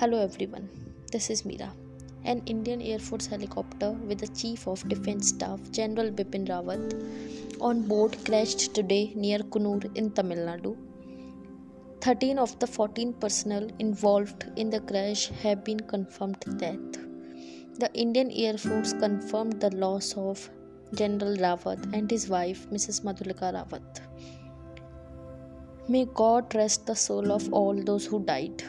Hello everyone, this is Meera. An Indian Air Force helicopter with the Chief of Defence Staff General Bipin Rawat on board crashed today near Coonoor in Tamil Nadu. 13 of the 14 personnel involved in the crash have been confirmed dead. The Indian Air Force confirmed the loss of General Rawat and his wife Mrs. Madhulika Rawat. May God rest the soul of all those who died.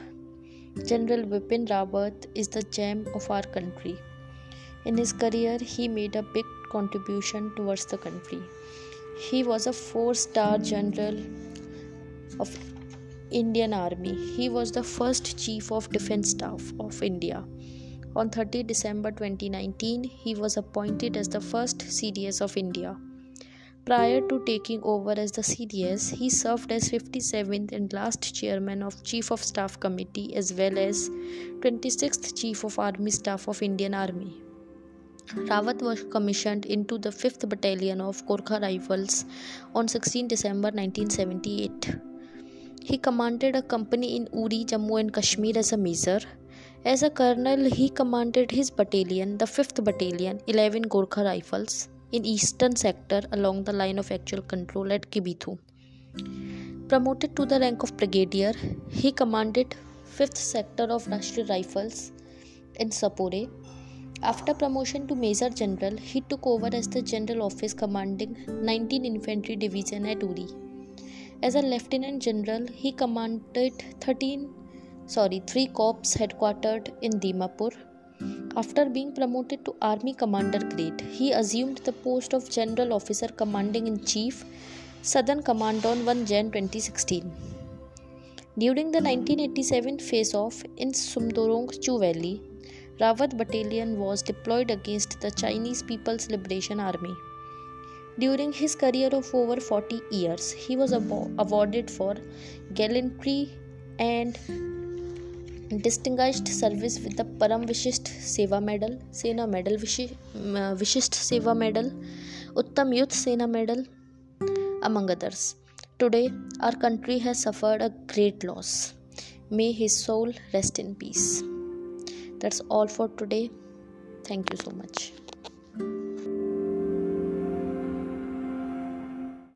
General Bipin Rawat is the gem of our country. In his career, he made a big contribution towards the country. He was a four star general of Indian Army. He was the first Chief of Defence Staff of India. On 30 December 2019, he was appointed as the first CDS of India. Prior to taking over as the CDS, he served as 57th and last chairman of Chief of Staff Committee as well as 26th Chief of Army Staff of Indian Army. Rawat was commissioned into the 5th Battalion of Gorkha Rifles on 16 December 1978. He commanded a company in Uri, Jammu and Kashmir as a major. As a colonel, he commanded his battalion, the 5th Battalion, 11 Gorkha Rifles, in eastern sector along the line of actual control at Kibithu. Promoted to the rank of brigadier, he commanded 5th sector of Rashtriya Rifles in Sopore. After promotion to Major General, he took over as the General Office commanding 19 Infantry Division at Uri. As a Lieutenant General, he commanded 13 sorry 3 corps headquartered in Dimapur after being promoted to Army Commander grade, he assumed the post of General Officer Commanding in Chief, Southern Command on 1 Jan 2016. During the 1987 face off in Sumdorong Chu Valley, Rawat Battalion was deployed against the Chinese People's Liberation Army. During his career of over 40 years, he was awarded for gallantry and distinguished service with the Param Vishisht Seva medal सेना medal विशि, विशिष्ट सेवा medal Uttam Yudh Seva medal among others. Today, our country has suffered a great loss. May his soul rest in peace. That's all for today. Thank you so much.